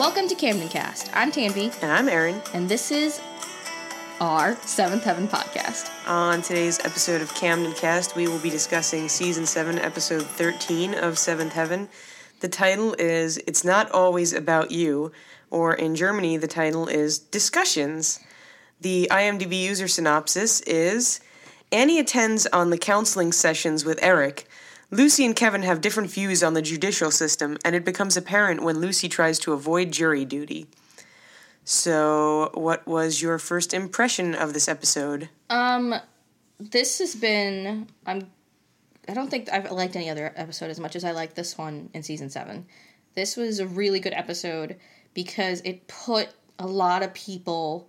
Welcome to Camden Cast. I'm Tanvi, And I'm Erin. and this is our Seventh Heaven podcast. On today's episode of Camden Cast, we will be discussing season 7, episode 13 of Seventh Heaven. The title is It's Not Always About You, or in Germany, the title is Discussions. The IMDb user synopsis is Annie attends on the counseling sessions with Eric. Lucy and Kevin have different views on the judicial system, and it becomes apparent when Lucy tries to avoid jury duty. So, what was your first impression of this episode? Um, this has been I'm. I don't think I've liked any other episode as much as I liked this one in season seven. This was a really good episode because it put a lot of people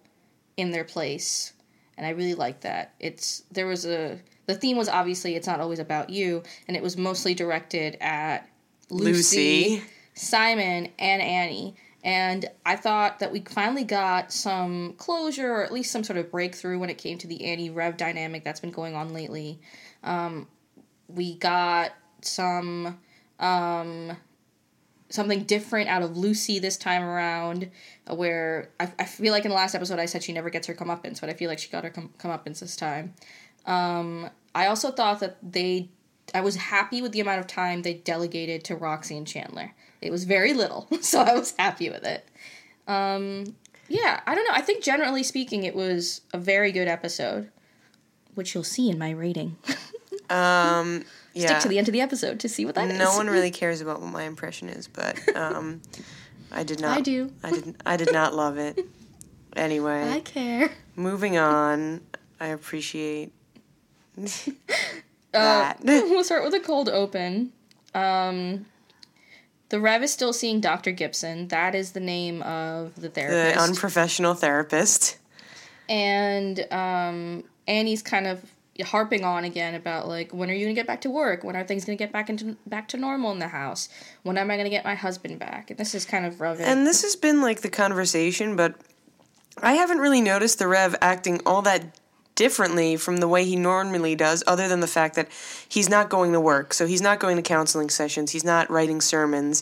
in their place, and I really liked that. It's there was a the theme was obviously it's not always about you, and it was mostly directed at Lucy, Lucy. Simon, and Annie. And I thought that we finally got some closure, or at least some sort of breakthrough when it came to the Annie Rev dynamic that's been going on lately. Um, we got some um, something different out of Lucy this time around, uh, where I, I feel like in the last episode I said she never gets her comeuppance, but I feel like she got her come, comeuppance this time. Um, I also thought that they, I was happy with the amount of time they delegated to Roxy and Chandler. It was very little, so I was happy with it. Um, yeah, I don't know. I think generally speaking, it was a very good episode, which you'll see in my rating. Um, yeah. Stick to the end of the episode to see what that is. no one really cares about what my impression is, but um, I did not. I do. I did. I did not love it. Anyway, I care. moving on. I appreciate Uh, we'll start with a cold open. Um, the Rev is still seeing Dr. Gibson. That is the name of the therapist. the unprofessional therapist. and um, Annie's kind of harping on again about like when are you gonna get back to work? When are things gonna get back into back to normal in the house? When am I gonna get my husband back? And this is kind of rubbing. And this has been like the conversation, but I haven't really noticed the Rev acting all that differently from the way he normally does, other than the fact that he's not going to work. So he's not going to counseling sessions, he's not writing sermons.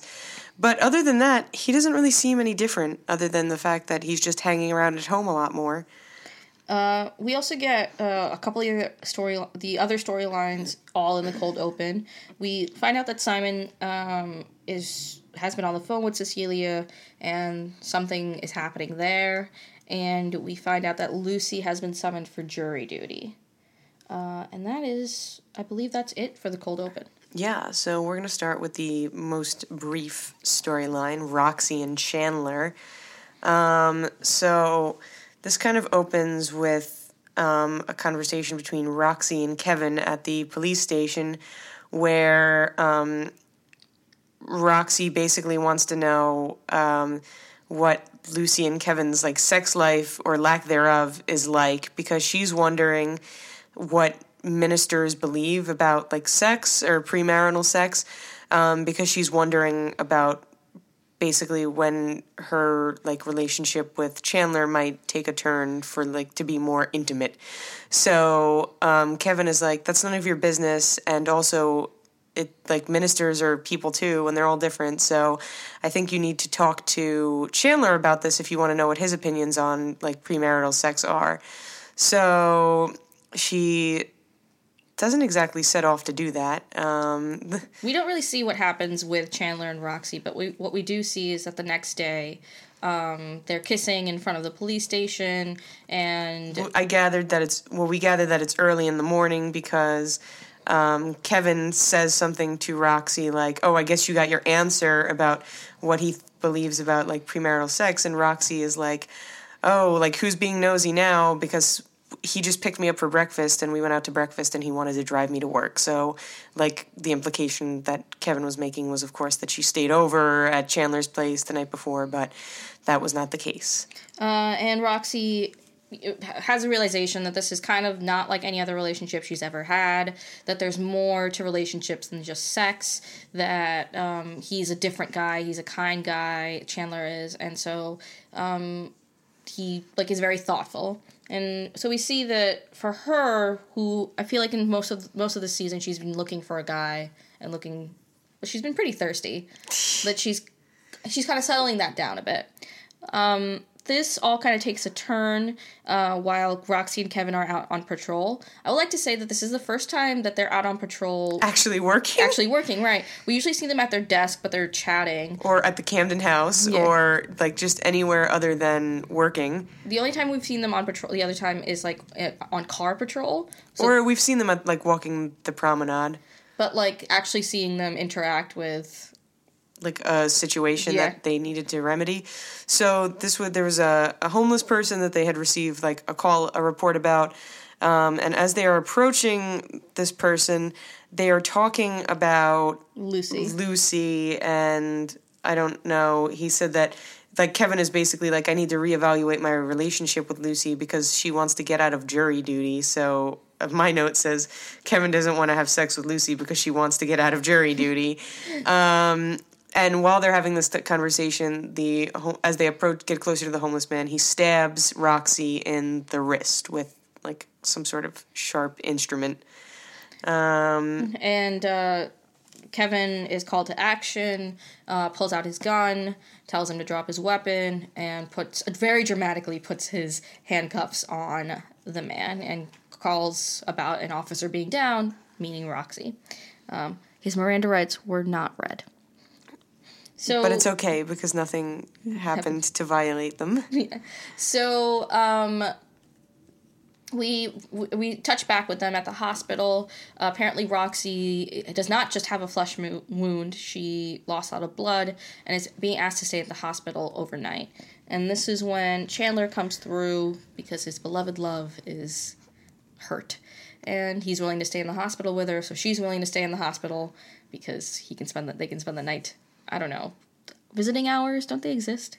But other than that, he doesn't really seem any different, other than the fact that he's just hanging around at home a lot more. Uh, we also get uh, a couple of the story, the other storylines, all in the cold open. We find out that Simon um, is has been on the phone with Cecilia, and something is happening there. And we find out that Lucy has been summoned for jury duty. Uh, and that is, I believe, that's it for the cold open. Yeah, so we're going to start with the most brief storyline Roxy and Chandler. Um, so this kind of opens with um, a conversation between Roxy and Kevin at the police station where um, Roxy basically wants to know um, what Lucy and Kevin's like sex life or lack thereof is like because she's wondering what ministers believe about like sex or premarital sex um, because she's wondering about basically when her like relationship with Chandler might take a turn for like to be more intimate. So um, Kevin is like, that's none of your business, and also it like ministers are people too, and they're all different. So I think you need to talk to Chandler about this if you want to know what his opinions on like premarital sex are. So she doesn't exactly set off to do that. Um, We don't really see what happens with Chandler and Roxy, but we what we do see is that the next day, um, they're kissing in front of the police station, and I gathered that it's well, we gathered that it's early in the morning because um, Kevin says something to Roxy like, "Oh, I guess you got your answer about what he th- believes about like premarital sex," and Roxy is like, "Oh, like who's being nosy now?" Because he just picked me up for breakfast and we went out to breakfast and he wanted to drive me to work. So, like, the implication that Kevin was making was, of course, that she stayed over at Chandler's place the night before, but that was not the case. uh, and Roxy has a realization that this is kind of not like any other relationship she's ever had that there's more to relationships than just sex that um, he's a different guy he's a kind guy chandler is and so um, he like is very thoughtful and so we see that for her who i feel like in most of most of the season she's been looking for a guy and looking she's been pretty thirsty that she's she's kind of settling that down a bit. Um, this all kind of takes a turn uh, while Roxy and Kevin are out on patrol. I would like to say that this is the first time that they're out on patrol Actually working? actually working, right? We usually see them at their desk, but they're chatting. or at the Camden House, Yeah. or like just anywhere other than working. The only time we've seen them on patrol, the other time is like on car patrol. So, or we've seen them at like walking the promenade, but like actually seeing them interact with like a situation Yeah. that they needed to remedy. So this would there was a, a homeless person that they had received like a call, a report about, um, and as they are approaching this person, they are talking about Lucy. Lucy and I don't know. He said that like Kevin is basically like I need to reevaluate my relationship with Lucy because she wants to get out of jury duty. So uh, my note says Kevin doesn't want to have sex with Lucy because she wants to get out of jury duty. Um, and while they're having this conversation, the as they approach get closer to the homeless man, he stabs Roxy in the wrist with like some sort of sharp instrument. Um, and uh, Kevin is called to action, uh, pulls out his gun, tells him to drop his weapon, and puts very dramatically puts his handcuffs on the man and calls about an officer being down, meaning Roxy. Um, his Miranda rights were not read. So, but it's okay because nothing happened to violate them. So um, we we touch back with them at the hospital. Uh, apparently, Roxy does not just have a flesh mo- wound; she lost a lot of blood and is being asked to stay at the hospital overnight. And this is when Chandler comes through because his beloved love is hurt, and he's willing to stay in the hospital with her. So she's willing to stay in the hospital because he can spend the, they can spend the night. I don't know, visiting hours don't they exist?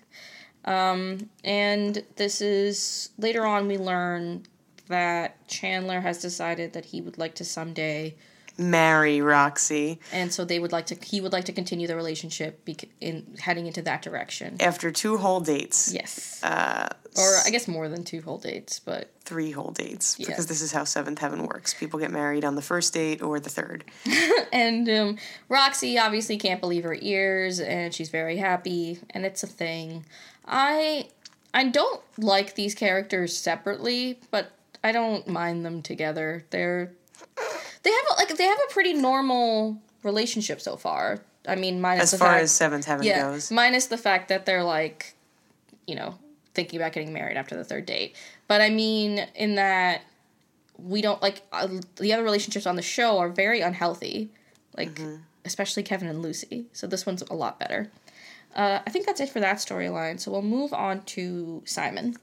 Um, and this is later on we learn that Chandler has decided that he would like to someday, Marry Roxy and so they would like to. He would like to continue the relationship bec- in heading into that direction. after two whole dates. Yes, Uh, or I guess more than two whole dates, but three whole dates because this is how Seventh Heaven works. People get married on the first date or the third. and um, Roxy obviously can't believe her ears, and she's very happy, and it's a thing. I I don't like these characters separately, but I don't mind them together. They're they have a, like they have a pretty normal relationship so far. I mean, minus As the far fact, as Seventh Heaven yeah, goes, minus the fact that they're like, you know, thinking about getting married after the third date. But I mean, in that we don't like uh, the other relationships on the show are very unhealthy, like Mm-hmm. especially Kevin and Lucy. So this one's a lot better. Uh, I think that's it for that storyline. So we'll move on to Simon.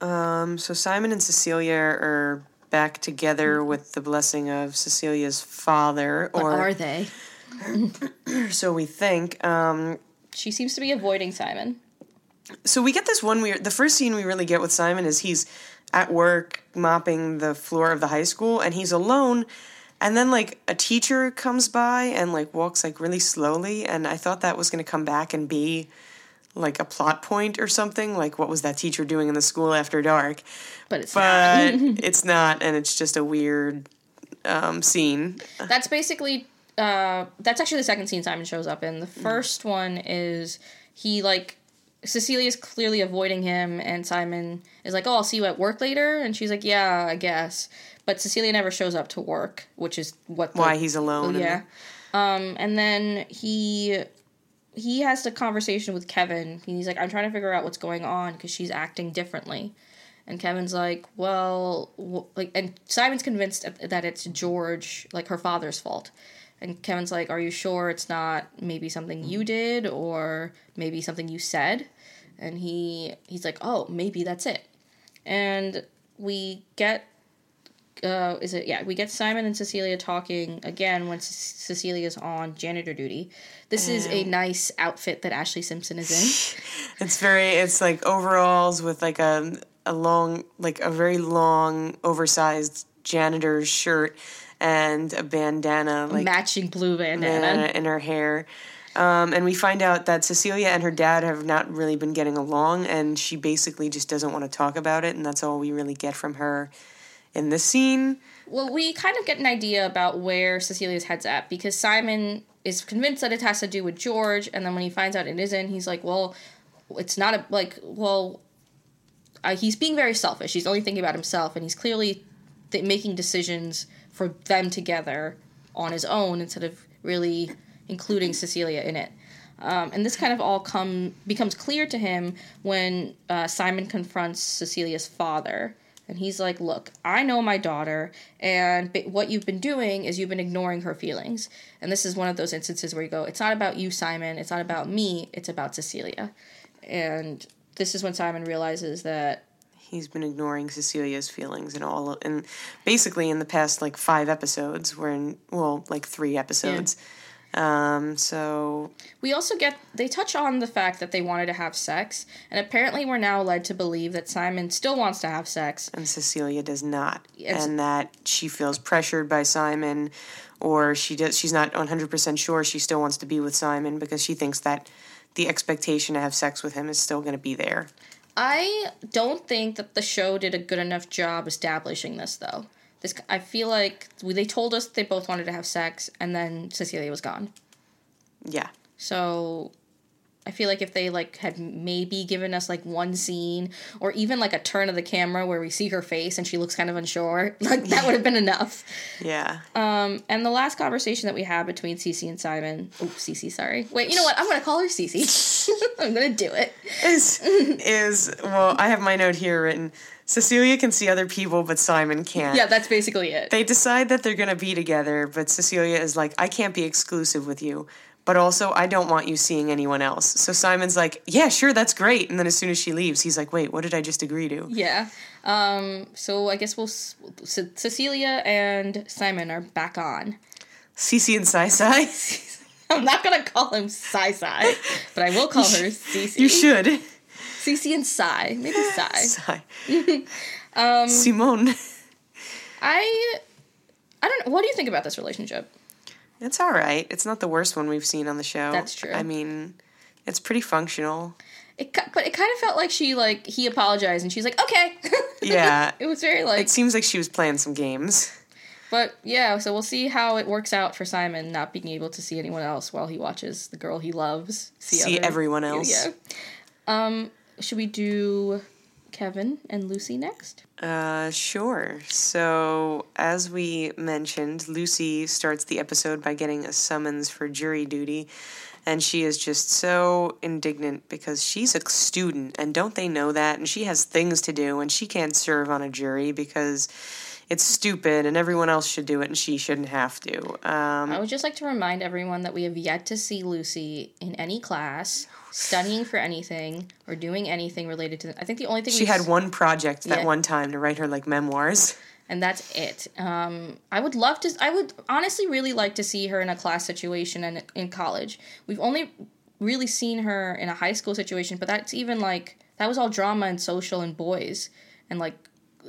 um, so Simon and Cecilia are back together with the blessing of Cecilia's father, What or are they? so we think. Um, She seems to be avoiding Simon. so we get this one weird. The first scene we really get with Simon is he's at work mopping the floor of the high school, and he's alone. And then like a teacher comes by and like walks like really slowly, and I thought that was going to come back and be like a plot point or something. Like what was that teacher doing in the school after dark? But it's But not. it's not, and it's just a weird um, scene. That's basically uh that's actually the second scene Simon shows up in. The first one is he like Cecilia's clearly avoiding him and Simon is like, "Oh, I'll see you at work later." And she's like, "Yeah, I guess." But Cecilia never shows up to work, which is what the, Why he's alone. and- yeah. Um, and then he he has a conversation with Kevin. He's like, I'm trying to figure out what's going on because she's acting differently. And Kevin's like, well, wh- like, and Simon's convinced that- that it's George, like her father's fault. And Kevin's like, are you sure it's not maybe something you mm-hmm. did or maybe something you said? And he he's like, oh, maybe that's it. And we get uh, is it yeah we get simon and cecilia talking again when C- cecilia's on janitor duty this is a nice outfit that ashlee simpson is in It's very. It's like overalls with like a a long, like a very long, oversized janitor's shirt and a bandana, like matching blue bandana bandana in her hair. Um, and we find out that Cecilia and her dad have not really been getting along, and she basically just doesn't want to talk about it, and that's all we really get from her in this scene. well we kind of get an idea about where cecilia's head's at because simon is convinced that it has to do with George, and then when he finds out it isn't, he's like, well, it's not a like well. Uh, he's being very selfish. He's only thinking about himself, and he's clearly th- making decisions for them together on his own instead of really including Cecilia in it. Um, and this kind of all come becomes clear to him when uh, Simon confronts Cecilia's father, and he's like, "Look, I know my daughter, and what you've been doing is you've been ignoring her feelings. And this is one of those instances where you go, it's not about you, Simon. It's not about me. It's about Cecilia." And this is when Simon realizes that he's been ignoring Cecilia's feelings and all and basically in the past like five episodes we're in well like three episodes um so we also get they touch on the fact that they wanted to have sex and apparently we're now led to believe that Simon still wants to have sex. And Cecilia does not. It's- and that she feels pressured by Simon or she does she's not 100% sure she still wants to be with Simon because she thinks that the expectation to have sex with him is still going to be there. I don't think that the show did a good enough job establishing this though. This I feel like they told us they both wanted to have sex and then Cecilia was gone. yeah So I feel like if they like had maybe given us like one scene or even like a turn of the camera where we see her face and she looks kind of unsure, like that would have been enough. yeah Um, and the last conversation that we had between Cece and Simon, oh Cece, sorry. Wait, you know what? I'm gonna call her Cece. I'm gonna do it. is is well I have my note here written Cecilia can see other people but Simon can't Yeah, that's basically it. they decide that they're going to be together, but Cecilia is like, I can't be exclusive with you. But also, I don't want you seeing anyone else. So Simon's like, Yeah, sure, that's great. And then as soon as she leaves, he's like, Wait, what did I just agree to? Yeah. Um, so I guess we'll. Ce- Cecilia and Simon are back on. Cece and Sai Sai? I'm not gonna call him Sai Sai, but I will call her Cece. You should. Cece and Sai. Maybe Sai. Sai. Um, Simone. I. I don't know. What do you think about this relationship? It's all right. It's not the worst one we've seen on the show. That's true. I mean, it's pretty functional. It, but it kind of felt like she like he apologized and she's like okay. Yeah. it was very like. It seems like she was playing some games. But yeah, so we'll see how it works out for Simon not being able to see anyone else while he watches the girl he loves See other- everyone else. Yeah. Um, should we do Kevin and Lucy next? Uh, sure. So, as we mentioned, Lucy starts the episode by getting a summons for jury duty, and she is just so indignant because she's a student, and don't they know that? And she has things to do, and she can't serve on a jury because it's stupid, and everyone else should do it, and she shouldn't have to. Um, I would just like to remind everyone that we have yet to see Lucy in any class, studying for anything, or doing anything related to. I think the only thing she had s- one project that Yeah. one time to write her like memoirs. and that's it. Um, I would love to. I would honestly really like to see her in a class situation and in college. We've only really seen her in a high school situation, but that's even like that was all drama and social and boys and like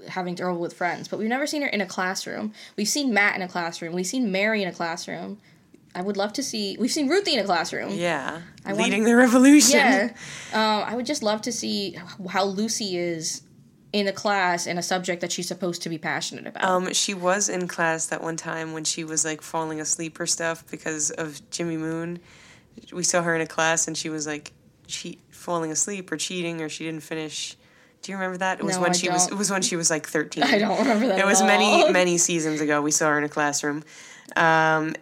having trouble with friends. But we've never seen her in a classroom. We've seen Matt in a classroom. We've seen Mary in a classroom. I would love to see. We've seen Ruthie in a classroom. Yeah, want- leading the revolution. Yeah. Um, I would just love to see how Lucy is in a class in a subject that she's supposed to be passionate about. Um, she was in class that one time when she was like falling asleep or stuff because of Jimmy Moon. We saw her in a class and she was like cheat falling asleep or cheating or she didn't finish. Do you remember that? It was No, when I she was don't. it was when she was like 13. I don't remember that. It was all. many many seasons ago we saw her in a classroom. Um,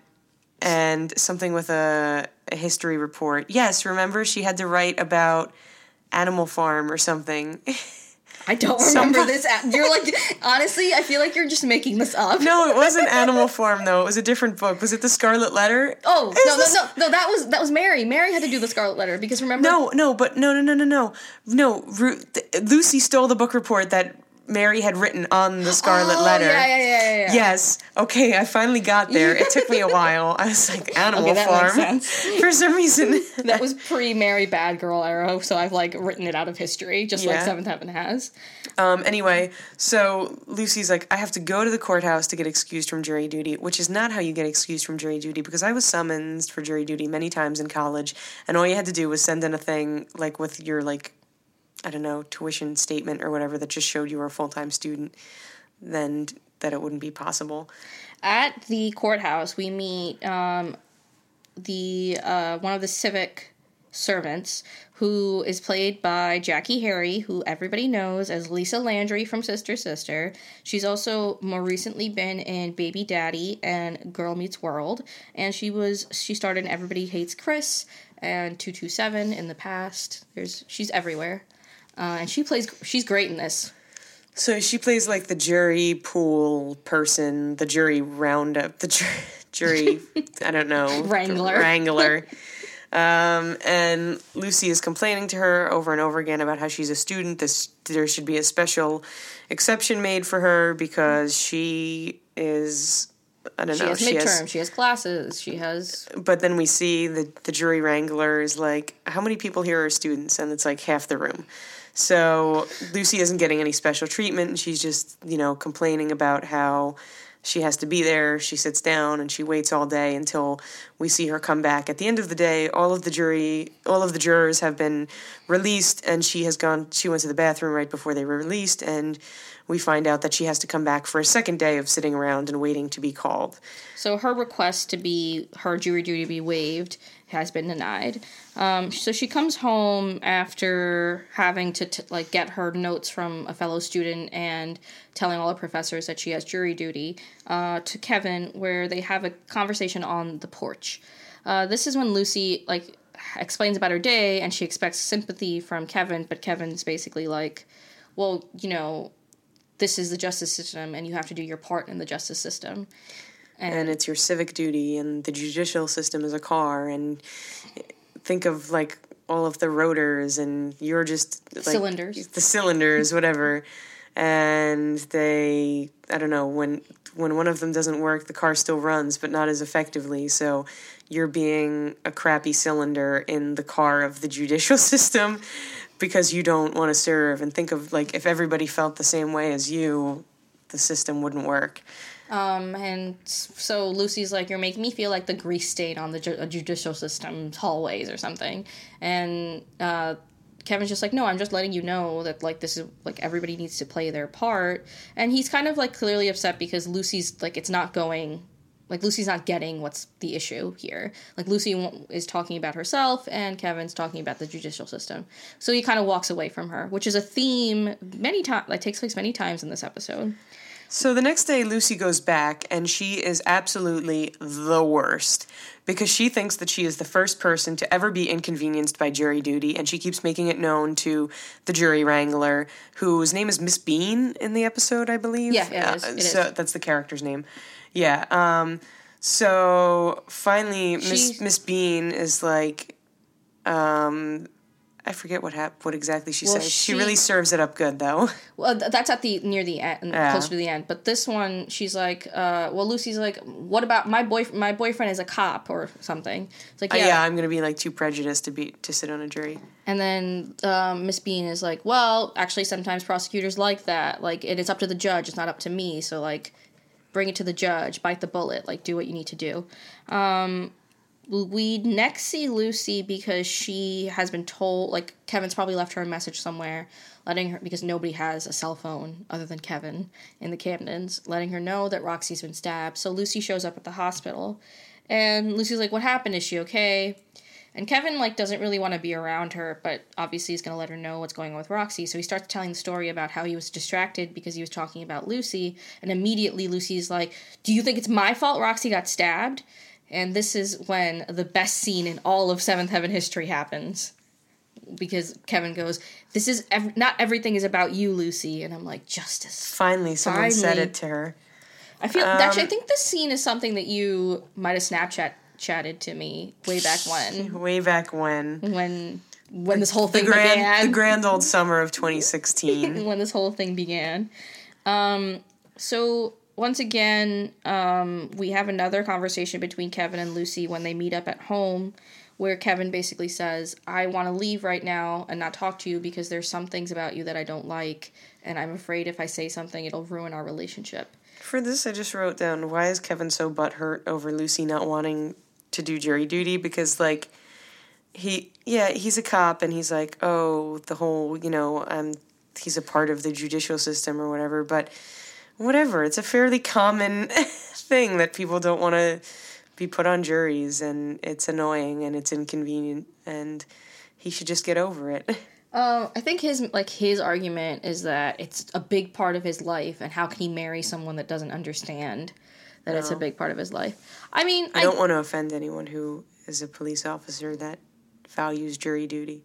and something with a, a history report. Yes, remember she had to write about Animal Farm or something. I don't remember Somebody- this. You're like, honestly, I feel like you're just making this up. No, it wasn't Animal Farm though. It was a different book. Was it The Scarlet Letter? Oh Is no, this- no, no, no! That was that was Mary. Mary had to do the Scarlet Letter because remember? No, no, but no, no, no, no, no, no. Ru- th- Lucy stole the book report that Mary had written on the Scarlet oh, Letter. Yeah, yeah, yeah, yeah. yeah. Yes. Okay, I finally got there. It took me a while. I was like, Animal Okay, that Farm. makes sense. For some reason. That was pre Mary Bad Girl era, so I've like written it out of history, just like Seventh Heaven has. Um, anyway, so Lucy's like, I have to go to the courthouse to get excused from jury duty, which is not how you get excused from jury duty because I was summoned for jury duty many times in college, and all you had to do was send in a thing like with your like, I don't know, tuition statement or whatever that just showed you were a full time student. Then that it wouldn't be possible. At the courthouse, we meet um, the uh, one of the civic servants who is played by Jackie Harry, who everybody knows as Lisa Landry from Sister Sister. She's also more recently been in Baby Daddy and Girl Meets World, and she was she starred in Everybody Hates Chris and 227 in the past. There's she's everywhere. Uh, and she plays she's great in this. So she plays like the jury pool person, the jury roundup, the ju- jury, I don't know, Wrangler. Wrangler. Um, and Lucy is complaining to her over and over again about how she's a student. This there should be a special exception made for her because she is. I don't She know. has midterm, she has classes, she has but then we see the the jury wrangler is like, how many people here are students? And it's like half the room. So Lucy isn't getting any special treatment, and she's just you know complaining about how she has to be there. She sits down and she waits all day until we see her come back. At the end of the day, all of the jury, all of the jurors have been released, and she has gone. She went to the bathroom right before they were released, and we find out that she has to come back for a second day of sitting around and waiting to be called. So her request to be her jury duty be waived has been denied. Um, so she comes home after having to t- like get her notes from a fellow student and telling all the professors that she has jury duty uh, to Kevin, where they have a conversation on the porch. Uh, this is when Lucy like explains about her day and she expects sympathy from Kevin, but Kevin's basically like, "Well, you know." This is the justice system, and you have to do your part in the justice system. and it's your civic duty and the judicial system is a car and think of like all of the rotors and you're just like Cylinders. the cylinders whatever and they i don't know when when one of them doesn't work the car still runs but not as effectively so you're being a crappy cylinder in the car of the judicial system because you don't want to serve and think of like if everybody felt the same way as you the system wouldn't work Um, and so Lucy's like, "You're making me feel like the grease stain on the ju- judicial system's hallways or something," and uh, Kevin's just like, "No, I'm just letting you know that like this is like everybody needs to play their part," and he's kind of like clearly upset because Lucy's like it's not going. Like Lucy's not getting what's the issue here. Like Lucy is talking about herself, and Kevin's talking about the judicial system. So he kind of walks away from her, which is a theme many times that takes place many times in this episode. So the next day, Lucy goes back and she is absolutely the worst because she thinks that she is the first person to ever be inconvenienced by jury duty, and she keeps making it known to the jury wrangler, whose name is Miss Bean in the episode, I believe. Yeah, yeah, it is. Uh, it so is. that's the character's name. Yeah. Um, so finally, Miss Miss Bean is like, um, I forget what hap- what exactly she Well, says. She, she- really serves it up good, though. Well, that's at the near the end, Yeah. closer to the end. But this one, she's like, uh, well, Lucy's like, what about my boy? My boyfriend is a cop or something. It's like, Uh, yeah. yeah, I'm gonna be like too prejudiced to be to sit on a jury. And then um, Miss Bean is like, well, actually, sometimes prosecutors like that. Like, and it's up to the judge. It's not up to me. So like, bring it to the judge. Bite the bullet. Like, do what you need to do. Um, we next see Lucy because she has been told like Kevin's probably left her a message somewhere letting her because nobody has a cell phone other than Kevin in the Camdens letting her know that Roxy's been stabbed. So Lucy shows up at the hospital and Lucy's like what happened is she okay? And Kevin like doesn't really want to be around her, but obviously he's going to let her know what's going on with Roxy. So he starts telling the story about how he was distracted because he was talking about Lucy, and immediately Lucy's like, "Do you think it's my fault Roxy got stabbed?" And this is when the best scene in all of Seventh Heaven history happens. Because Kevin goes, "This is ev- not everything is about you, Lucy," and I'm like, "Justice." Finally, someone said it to her. I feel Um, actually, I think this scene is something that you might have Snapchat chatted to me way back when, Way back when. when when this whole The thing grand, began. the grand old summer of 2016. when this whole thing began. Um, so once again, um, we have another conversation between Kevin and Lucy when they meet up at home, where Kevin basically says, "I want to leave right now and not talk to you because there's some things about you that I don't like, and I'm afraid if I say something, it'll ruin our relationship." For this, I just wrote down why is Kevin so butthurt over Lucy not wanting to do jury duty? Because, like, he, yeah, he's a cop and he's like, oh, the whole, you know, um, he's a part of the judicial system or whatever, but whatever. It's a fairly common thing that people don't want to be put on juries, and it's annoying and it's inconvenient, and he should just get over it. Um, I think his like his argument is that it's a big part of his life, and how can he marry someone that doesn't understand that it's a big part of his life? I mean, I don't want to offend anyone who is a police officer that values jury duty.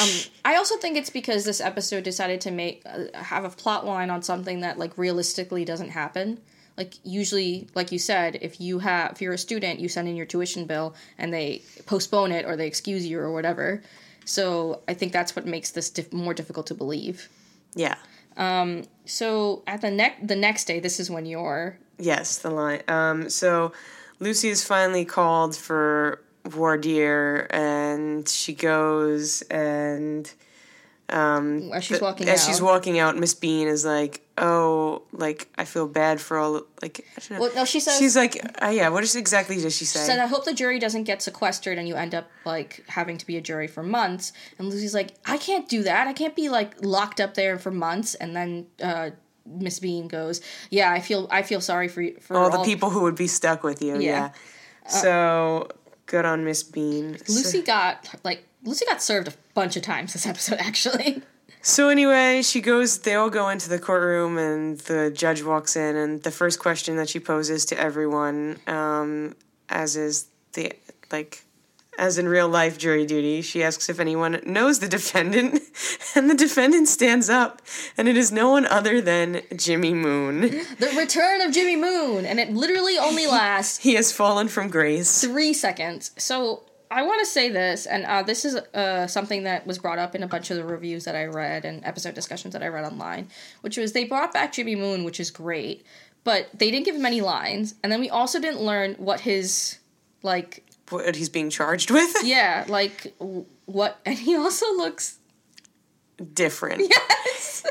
Um, I also think it's because this episode decided to make uh, have a plot line on something that like realistically doesn't happen. Like usually, like you said, if you have if you're a student, you send in your tuition bill and they postpone it or they excuse you or whatever. So I think that's what makes this dif- more difficult to believe. Yeah. Um, So at the next the next day, this is when you're Yes, the line. Um, so Lucy is finally called for voir dire, and she goes and um, as she's walking as out. she's walking out, Miss Bean is like, "Oh, like I feel bad for all like." I don't know. well, no, she says She's like, uh, "Yeah, what is exactly does she say?" She said, I hope the jury doesn't get sequestered and you end up like having to be a jury for months. And Lucy's like, I can't do that. I can't be like locked up there for months. And then uh, Miss Bean goes, Yeah, I feel I feel sorry for you for all the people who would be stuck with you. Yeah. Yeah. So good on Miss Bean. Lucy got like Lucy got served a bunch of times this episode actually. So anyway, she goes. They all go into the courtroom, and the judge walks in. And the first question that she poses to everyone, um, as is the like, as in real life jury duty, she asks if anyone knows the defendant, and the defendant stands up, and it is no one other than Jimmy Moon. the return of Jimmy Moon, and it literally only lasts He has fallen from grace. three seconds. So I want to say this, and uh, this is uh, something that was brought up in a bunch of the reviews that I read and episode discussions that I read online, which was they brought back Jimmy Moon, which is great, but they didn't give him any lines, and then we also didn't learn what his like What he's being charged with? yeah like what, and he also looks Different. yes.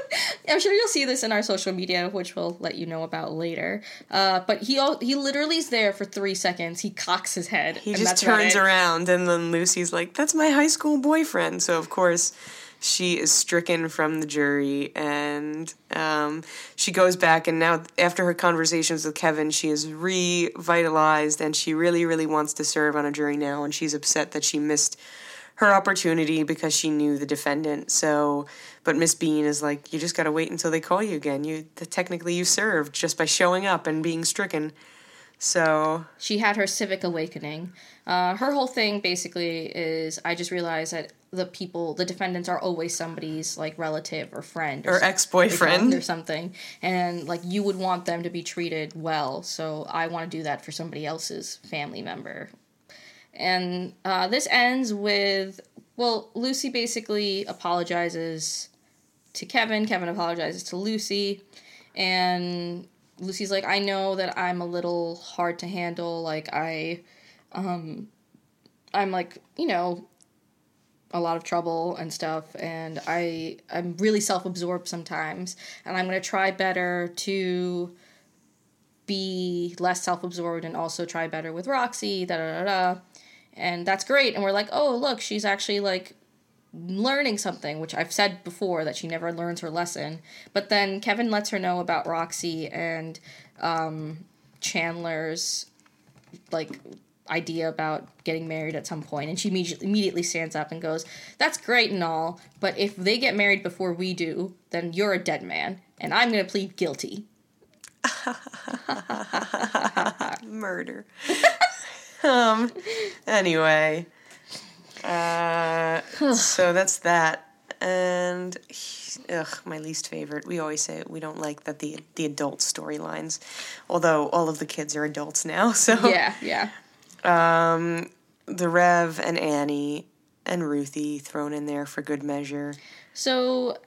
I'm sure you'll see this in our social media, which we'll let you know about later. Uh, but he he literally is there for three seconds. He cocks his head. He and just turns around, and then Lucy's like, "That's my high school boyfriend." So of course, she is stricken from the jury, and um, she goes back. And now, after her conversations with Kevin, she is revitalized, and she really, really wants to serve on a jury now. And she's upset that she missed her opportunity because she knew the defendant. So, but Miss Bean is like, "You just got to wait until they call you again. You technically you served just by showing up and being stricken." So she had her civic awakening. Uh, her whole thing basically is I just realized that the people, the defendants, are always somebody's like relative or friend or some- ex boyfriend. or something, and like you would want them to be treated well. So I want to do that for somebody else's family member. And uh, this ends with well, Lucy basically apologizes to Kevin. Kevin apologizes to Lucy, and Lucy's like, I know that I'm a little hard to handle. Like I, um, I'm like you know, a lot of trouble and stuff, and I I'm really self absorbed sometimes, and I'm gonna try better to be less self absorbed and also try better with Roxy. Da da da da, and that's great. And we're like, oh look, she's actually like learning something, which I've said before that she never learns her lesson. But then Kevin lets her know about Roxy and um, Chandler's like idea about getting married at some point and she immediately immediately stands up and goes that's great and all but if they get married before we do then you're a dead man and i'm going to plead guilty murder. um. Anyway, uh, so that's that, and ugh, my least favorite. We always say we don't like that the the adult storylines, although all of the kids are adults now. So yeah yeah um, the Rev and Annie and Ruthie thrown in there for good measure. So,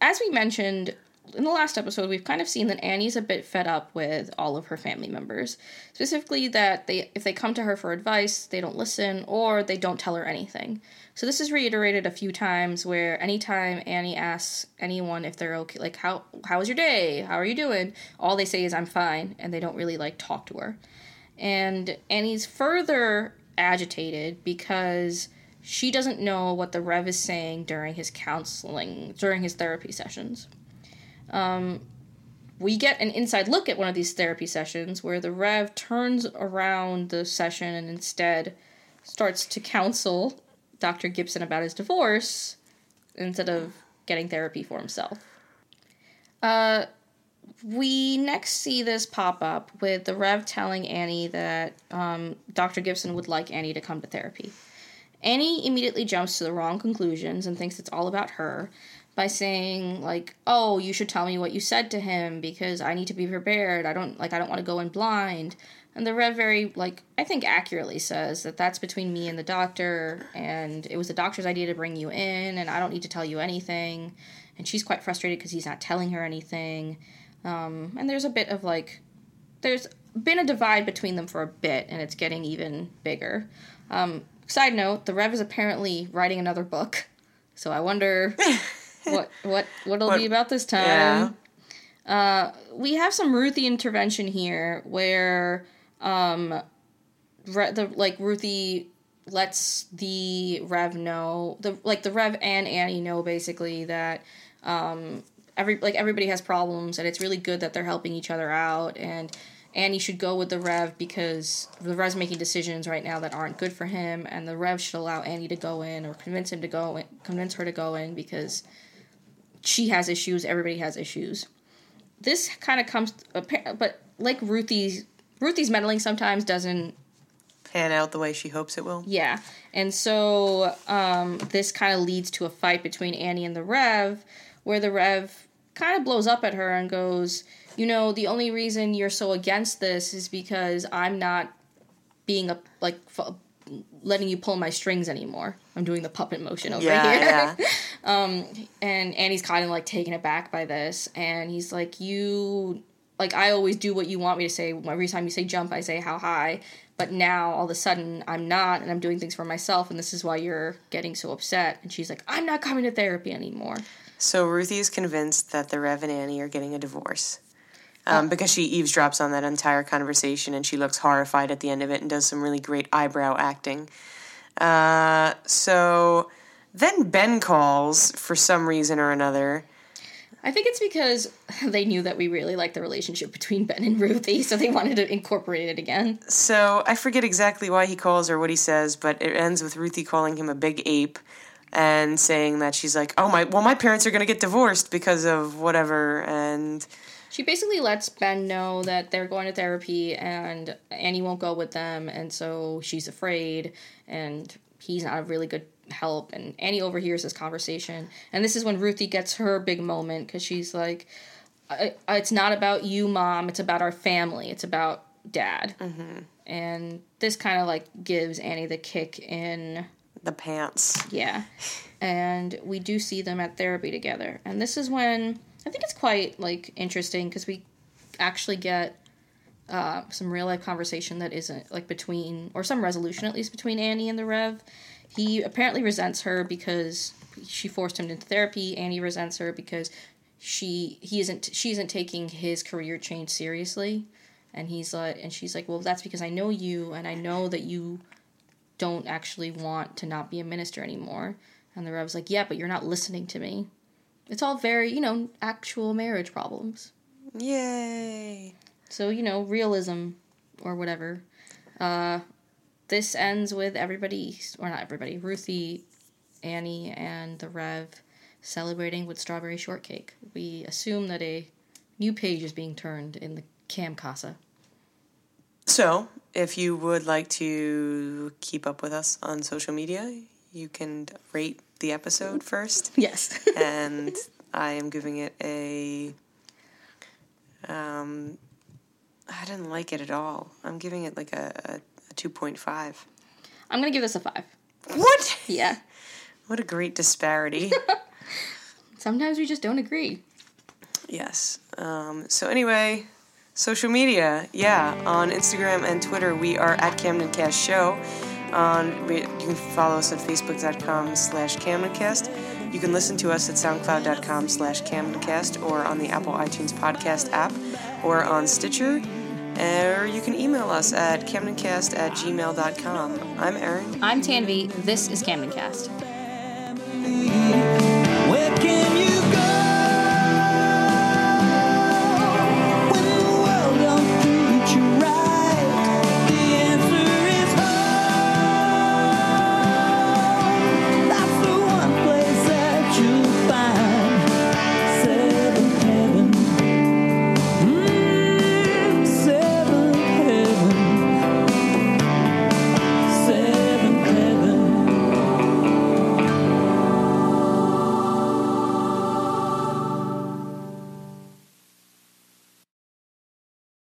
as we mentioned in the last episode, we've kind of seen that Annie's a bit fed up with all of her family members. Specifically, that they if they come to her for advice, they don't listen or they don't tell her anything. So this is reiterated a few times where anytime Annie asks anyone if they're okay, like how how was your day? How are you doing? All they say is I'm fine, and they don't really like talk to her. And Annie's further agitated because she doesn't know what the Rev is saying during his counseling, during his therapy sessions. Um, we get an inside look at one of these therapy sessions where the Rev turns around the session and instead starts to counsel Dr. Gibson about his divorce instead of getting therapy for himself. Uh, we next see this pop up with the Rev telling Annie that um, Dr. Gibson would like Annie to come to therapy. Annie immediately jumps to the wrong conclusions and thinks it's all about her by saying like, "Oh, you should tell me what you said to him because I need to be prepared. I don't like I don't want to go in blind." And the Rev very like I think accurately says that that's between me and the doctor and it was the doctor's idea to bring you in and I don't need to tell you anything. And she's quite frustrated because he's not telling her anything. Um, and there's a bit of like there's been a divide between them for a bit and it's getting even bigger. Um, side note, the Rev is apparently writing another book. So I wonder what what what'll What- be about this time. Uh, we have some Ruthie intervention here where um, Re- the like Ruthie lets the Rev know the like the Rev and Annie know basically that um, every like everybody has problems and it's really good that they're helping each other out and Annie should go with the Rev because the Rev's making decisions right now that aren't good for him and the Rev should allow Annie to go in or convince him to go in, convince her to go in because she has issues everybody has issues this kind of comes but like Ruthie's Ruthie's meddling sometimes doesn't Pan out the way she hopes it will. yeah. And so um, this kind of leads to a fight between Annie and the Rev, where the Rev kind of blows up at her and goes, You know, the only reason you're so against this is because I'm not being a, like, f- letting you pull my strings anymore. I'm doing the puppet motion over Yeah, here. yeah. Um, and Annie's kind of like taken aback by this, and he's like, "You like I always do what you want me to say. Every time you say jump, I say how high. But now all of a sudden I'm not, and I'm doing things for myself, and this is why you're getting so upset." And she's like, "I'm not coming to therapy anymore." So Ruthie is convinced that the Rev and Annie are getting a divorce. Um, because she eavesdrops on that entire conversation and she looks horrified at the end of it and does some really great eyebrow acting. Uh, so then Ben calls for some reason or another. I think it's because they knew that we really liked the relationship between Ben and Ruthie, so they wanted to incorporate it again. So I forget exactly why he calls or what he says, but it ends with Ruthie calling him a big ape and saying that she's like, "Oh my, well, my parents are gonna get divorced because of whatever." And She basically lets Ben know that they're going to therapy and Annie won't go with them, and so she's afraid, and he's not a really good help. And Annie overhears this conversation, and this is when Ruthie gets her big moment because she's like, "It's not about you, mom. It's about our family. It's about dad." Mm-hmm. And this kind of like gives Annie the kick in the pants. yeah. And we do see them at therapy together. And this is when I think it's quite like interesting because we actually get uh, some real life conversation that isn't like between or some resolution at least between Annie and the Rev. He apparently resents her because she forced him into therapy. Annie resents her because she he isn't she isn't taking his career change seriously. And he's like and she's like, Well that's because I know you and I know that you don't actually want to not be a minister anymore. And the Rev's like, yeah, but you're not listening to me. It's all very, you know, actual marriage problems. Yay! So, you know, realism or whatever. Uh, this ends with everybody, or not everybody, Ruthie, Annie, and the Rev celebrating with strawberry shortcake. We assume that a new page is being turned in the Cam Casa. So, if you would like to keep up with us on social media, you can rate the episode first. Yes. and I am giving it a. Um, I didn't like it at all. I'm giving it like a, a, a 2.5. I'm going to give this a five. What? Yeah. What a great disparity. Sometimes we just don't agree. yes. Um, so, anyway, social media. Yeah, on Instagram and Twitter, we are at Camden Cast Show. On, you can follow us at facebook.com slash CamdenCast. You can listen to us at soundcloud.com slash CamdenCast or on the Apple iTunes podcast app or on Stitcher. Or you can email us at camdencast at gmail.com. I'm Erin. I'm Tanvi. This is Camden Cast. family.